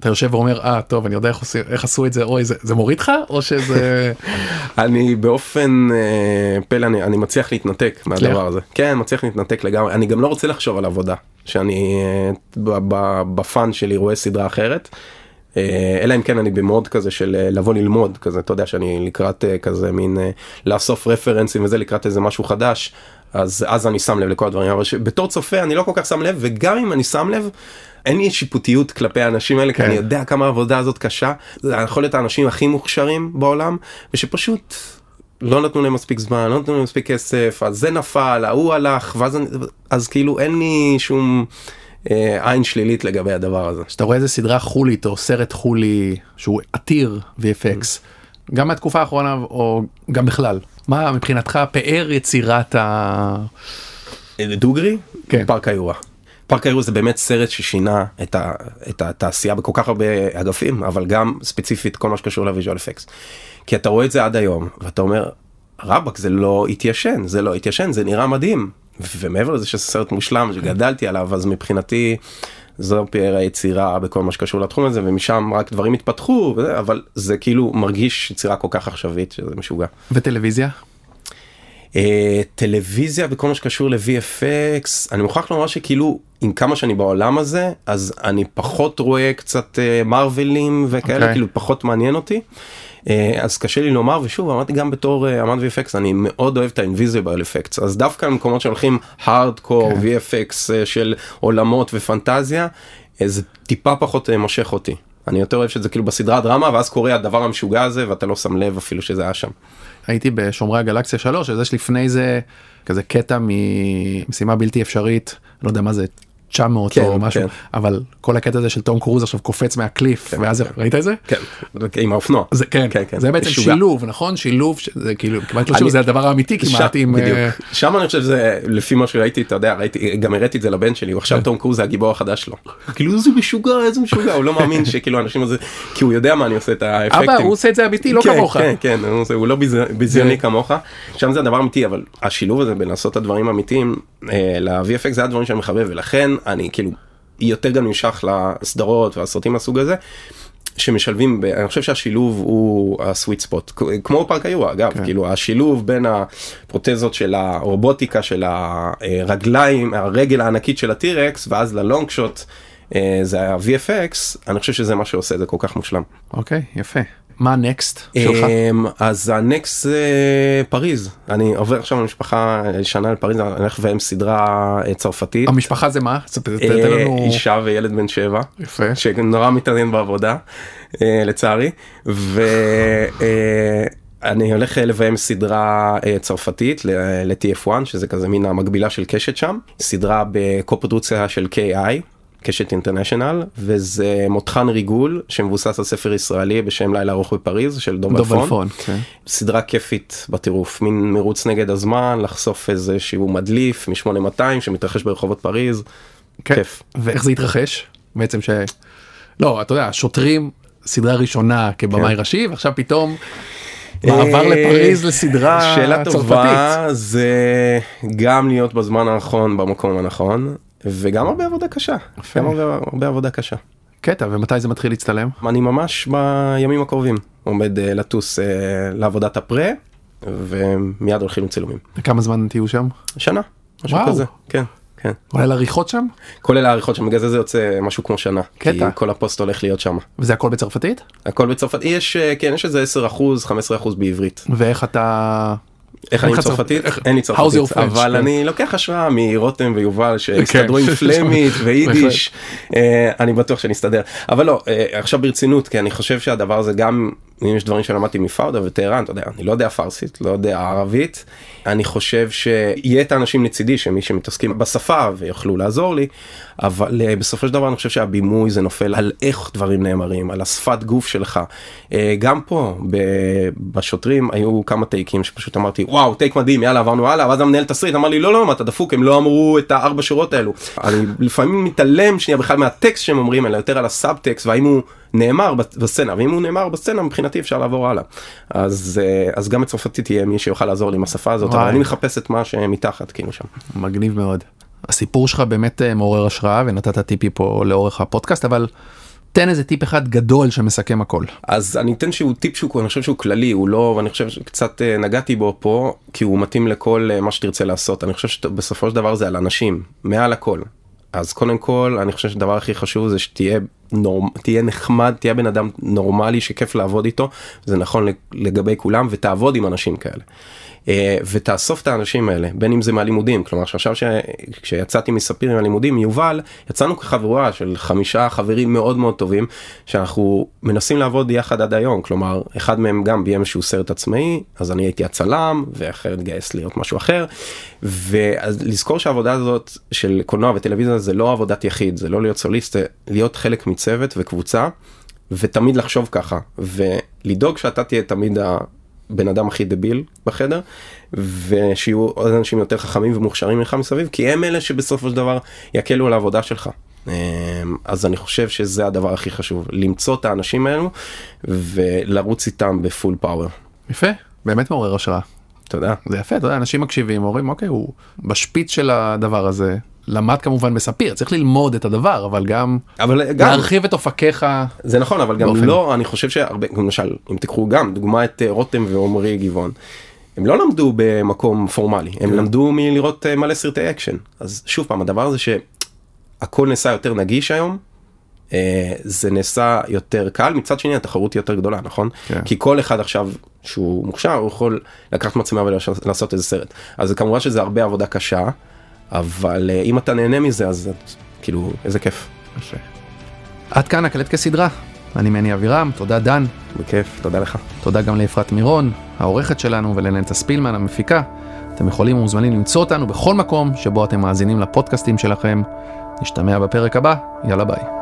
אתה יושב ואומר אה טוב אני יודע איך, עושים, איך עשו את זה אוי זה, זה מוריד לך או שזה אני באופן אה, פלא אני, אני מצליח להתנתק מהדבר הזה כן מצליח להתנתק לגמרי אני גם לא רוצה לחשוב על עבודה שאני אה, בפאן שלי רואה סדרה אחרת. אה, אלא אם כן אני במוד כזה של אה, לבוא ללמוד כזה אתה יודע שאני לקראת אה, כזה מין לאסוף רפרנסים וזה לקראת איזה משהו חדש אז אז אני שם לב לכל הדברים אבל בתור צופה אני לא כל כך שם לב וגם אם אני שם לב. אין לי שיפוטיות כלפי האנשים האלה כי כן. אני יודע כמה העבודה הזאת קשה זה יכול להיות האנשים הכי מוכשרים בעולם ושפשוט לא נתנו להם מספיק זמן לא נתנו להם מספיק כסף אז זה נפל ההוא הלך ואז אני, אז כאילו אין לי שום עין שלילית לגבי הדבר הזה. כשאתה רואה איזה סדרה חולית או סרט חולי שהוא עתיר VFX גם מהתקופה האחרונה או גם בכלל מה מבחינתך פאר יצירת ה... דוגרי? כן. פארק היורה. פארק היורה זה באמת סרט ששינה את, ה, את התעשייה בכל כך הרבה אגפים אבל גם ספציפית כל מה שקשור ל visual effects. כי אתה רואה את זה עד היום ואתה אומר רבאק זה לא התיישן זה לא התיישן זה נראה מדהים ומעבר לזה שזה סרט מושלם שגדלתי עליו אז מבחינתי זו פאר היצירה בכל מה שקשור לתחום הזה ומשם רק דברים התפתחו וזה, אבל זה כאילו מרגיש יצירה כל כך עכשווית שזה משוגע. וטלוויזיה? אה, טלוויזיה וכל מה שקשור ל-VFX, אני מוכרח לומר שכאילו עם כמה שאני בעולם הזה, אז אני פחות רואה קצת אה, מרווילים וכאלה, אוקיי. כאילו פחות מעניין אותי. אה, אז קשה לי לומר ושוב אמרתי גם בתור אה, אמן VFX אני מאוד אוהב את ה-invisible effects אז דווקא במקומות שהולכים הארדקור כן. VFX אה, של עולמות ופנטזיה זה טיפה פחות מושך אותי. אני יותר אוהב שזה כאילו בסדרה דרמה ואז קורה הדבר המשוגע הזה ואתה לא שם לב אפילו שזה היה שם. הייתי בשומרי הגלקסיה 3 אז יש לפני זה כזה קטע ממשימה בלתי אפשרית לא יודע מה זה 900 כן, או משהו כן. אבל כל הקטע הזה של תום קרוז עכשיו קופץ מהקליף ואז זה- ראית את זה? כן, עם האופנוע. זה כן, כן, כן. זה בעצם משוגע. שילוב נכון שילוב שזה כאילו כמעט לא שילוב זה הדבר האמיתי כמעט שם- עם בדיוק. אה, שם אני חושב שזה לפי מה שראיתי אתה יודע ראיתי גם הראיתי את זה לבן שלי הוא כן. עכשיו תום קרוז זה הגיבור החדש שלו. כאילו איזה משוגע איזה משוגע הוא לא מאמין שכאילו אנשים הזה כי הוא יודע מה אני עושה את האפקטים. אבא הוא עושה את זה אמיתי לא כן, כמוך. כן כן הוא לא ביז- ביזיוני זה- כמוך שם זה הדבר אמיתי אבל השילוב הזה בין לעשות את הדברים האמיתיים אה, ל-VFX זה הדברים שאני מחבב ולכן אני כאילו יותר גם נמשך לסדרות והסרטים מהסוג הזה. שמשלבים, ב- אני חושב שהשילוב הוא הסוויט ספוט, כמו פארק היורה אגב, כן. כאילו השילוב בין הפרוטזות של הרובוטיקה של הרגליים, הרגל הענקית של הטירקס ואז ללונג שוט, אה, זה ה-VFX, אני חושב שזה מה שעושה את זה כל כך מושלם. אוקיי יפה. מה נקסט שלך? אמ, אז הנקסט זה פריז, אני עובר עכשיו למשפחה שנה לפריז, אני הולך לביים סדרה אה, צרפתית. המשפחה זה מה? תן אה, לנו אישה וילד בן שבע. יפה. שנורא מתעניין בעבודה אה, לצערי ואני הולך לביים סדרה צרפתית ל-TF1 שזה כזה מין המקבילה של קשת שם סדרה בקופרודוקציה של KI. קשת אינטרנשיונל וזה מותחן ריגול שמבוסס על ספר ישראלי בשם לילה ארוך בפריז של דוב אלפון. כן. סדרה כיפית בטירוף מין מרוץ נגד הזמן לחשוף איזה שהוא מדליף מ-8200 שמתרחש ברחובות פריז. כן. כיף. ואיך זה התרחש? בעצם ש... לא, אתה יודע, שוטרים, סדרה ראשונה כבמאי כן. ראשי, ועכשיו פתאום מעבר אה, לפריז לסדרה שאלה צרפתית. טובה זה גם להיות בזמן הנכון במקום הנכון וגם הרבה עבודה קשה. גם הרבה, הרבה עבודה קשה. קטע, ומתי זה מתחיל להצטלם? אני ממש בימים הקרובים עומד אה, לטוס אה, לעבודת הפרה ומיד הולכים לצילומים. וכמה זמן תהיו שם? שנה. משהו וואו. כזה. כן. כן. כולל עריכות שם? כולל העריכות שם בגלל זה זה יוצא משהו כמו שנה. קטע. כי כל הפוסט הולך להיות שם. וזה הכל בצרפתית? הכל בצרפת יש אה, כן יש איזה 10 אחוז 15 אחוז בעברית. ואיך אתה... איך אני צרפתית? אין לי צרפתית? אבל כן. אני לוקח השראה מרותם ויובל שהסתדרו כן. עם פלמית ויידיש, אה, אני בטוח שאני אסתדר. אבל לא, אה, עכשיו ברצינות, כי אני חושב שהדבר הזה גם, אם יש דברים שלמדתי מפאודה וטהרן, אתה יודע, אני לא יודע פרסית, לא יודע ערבית, אני חושב שיהיה את האנשים לצידי, שמי שמתעסקים בשפה ויוכלו לעזור לי, אבל אה, בסופו של דבר אני חושב שהבימוי זה נופל על איך דברים נאמרים, על השפת גוף שלך. אה, גם פה, בשוטרים היו כמה טייקים שפשוט אמרתי, וואו, טייק מדהים, יאללה, עברנו הלאה, ואז המנהל תסריט אמר לי, לא, לא, מה אתה דפוק, הם לא אמרו את הארבע שורות האלו. אני לפעמים מתעלם שנייה בכלל מהטקסט שהם אומרים, אלא יותר על הסאבטקסט, והאם הוא נאמר בסצנה, ואם הוא נאמר בסצנה, מבחינתי אפשר לעבור הלאה. אז, אה, אז גם בצרפתית יהיה מי שיוכל לעזור לי עם השפה הזאת, אבל וואי. אני מחפש את מה שמתחת, כאילו שם. מגניב מאוד. הסיפור שלך באמת אה, מעורר השראה ונתת טיפי פה לאורך הפודקאסט, אבל תן איזה טיפ אחד גדול שמסכם הכל. אז אני אתן שהוא טיפ שהוא אני חושב שהוא כללי הוא לא ואני חושב שקצת אה, נגעתי בו פה כי הוא מתאים לכל מה שתרצה לעשות אני חושב שבסופו של דבר זה על אנשים מעל הכל. אז קודם כל אני חושב שהדבר הכי חשוב זה שתהיה נורמ... תהיה נחמד תהיה בן אדם נורמלי שכיף לעבוד איתו זה נכון לגבי כולם ותעבוד עם אנשים כאלה. אה, ותאסוף את האנשים האלה בין אם זה מהלימודים. כלומר שעכשיו ש... כשיצאתי מספיר עם הלימודים יובל יצאנו כחבורה של חמישה חברים מאוד מאוד טובים שאנחנו מנסים לעבוד יחד עד היום. כלומר אחד מהם גם ביים שהוא סרט עצמאי אז אני הייתי הצלם ואחר התגייס להיות משהו אחר. ואז לזכור שהעבודה הזאת של קולנוע וטלוויזיה זה לא עבודת יחיד זה לא להיות סוליסט זה להיות חלק מצוות וקבוצה ותמיד לחשוב ככה ולדאוג שאתה תהיה תמיד הבן אדם הכי דביל בחדר ושיהיו עוד אנשים יותר חכמים ומוכשרים ממך מסביב כי הם אלה שבסופו של דבר יקלו על העבודה שלך. אמ, אז אני חושב שזה הדבר הכי חשוב למצוא את האנשים האלו ולרוץ איתם בפול פאוור. יפה, באמת מעורר השראה. תודה. זה יפה, אתה יודע, אנשים מקשיבים, אומרים, אוקיי, הוא בשפיץ של הדבר הזה, למד כמובן בספיר, צריך ללמוד את הדבר, אבל גם, אבל גם להרחיב את אופקיך. זה נכון אבל גם באופן- לא אני חושב שהרבה למשל אם תיקחו גם דוגמא את אה, רותם ועומרי גבעון. הם לא למדו במקום פורמלי, הם למדו מלראות אה, מלא סרטי אקשן. אז שוב פעם, הדבר הזה שהכל נעשה יותר נגיש היום, אה, זה נעשה יותר קל, מצד שני התחרות יותר גדולה, נכון? כן. כי כל אחד עכשיו שהוא מוכשר, הוא יכול לקחת מצלמה ולעשות איזה סרט. אז כמובן שזה הרבה עבודה קשה, אבל אה, אם אתה נהנה מזה, אז כאילו, איזה כיף. יפה. עד כאן הקלט כסדרה. אני מני אבירם, תודה דן, בכיף, תודה לך. תודה גם לאפרת מירון, העורכת שלנו, ולנטע ספילמן, המפיקה. אתם יכולים ומוזמנים למצוא אותנו בכל מקום שבו אתם מאזינים לפודקאסטים שלכם. נשתמע בפרק הבא, יאללה ביי.